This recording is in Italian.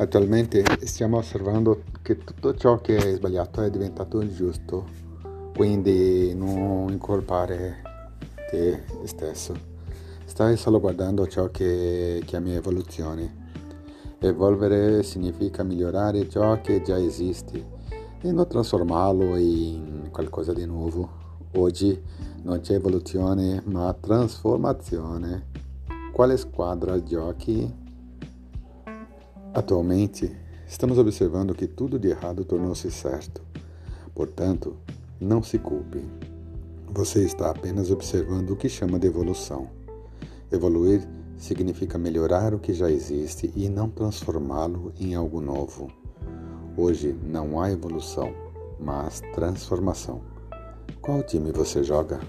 Attualmente stiamo osservando che tutto ciò che è sbagliato è diventato giusto, quindi non incolpare te stesso. Stai solo guardando ciò che chiami evoluzione. Evolvere significa migliorare ciò che già esiste e non trasformarlo in qualcosa di nuovo. Oggi non c'è evoluzione ma trasformazione. Quale squadra giochi? Atualmente, estamos observando que tudo de errado tornou-se certo. Portanto, não se culpe. Você está apenas observando o que chama de evolução. Evoluir significa melhorar o que já existe e não transformá-lo em algo novo. Hoje não há evolução, mas transformação. Qual time você joga?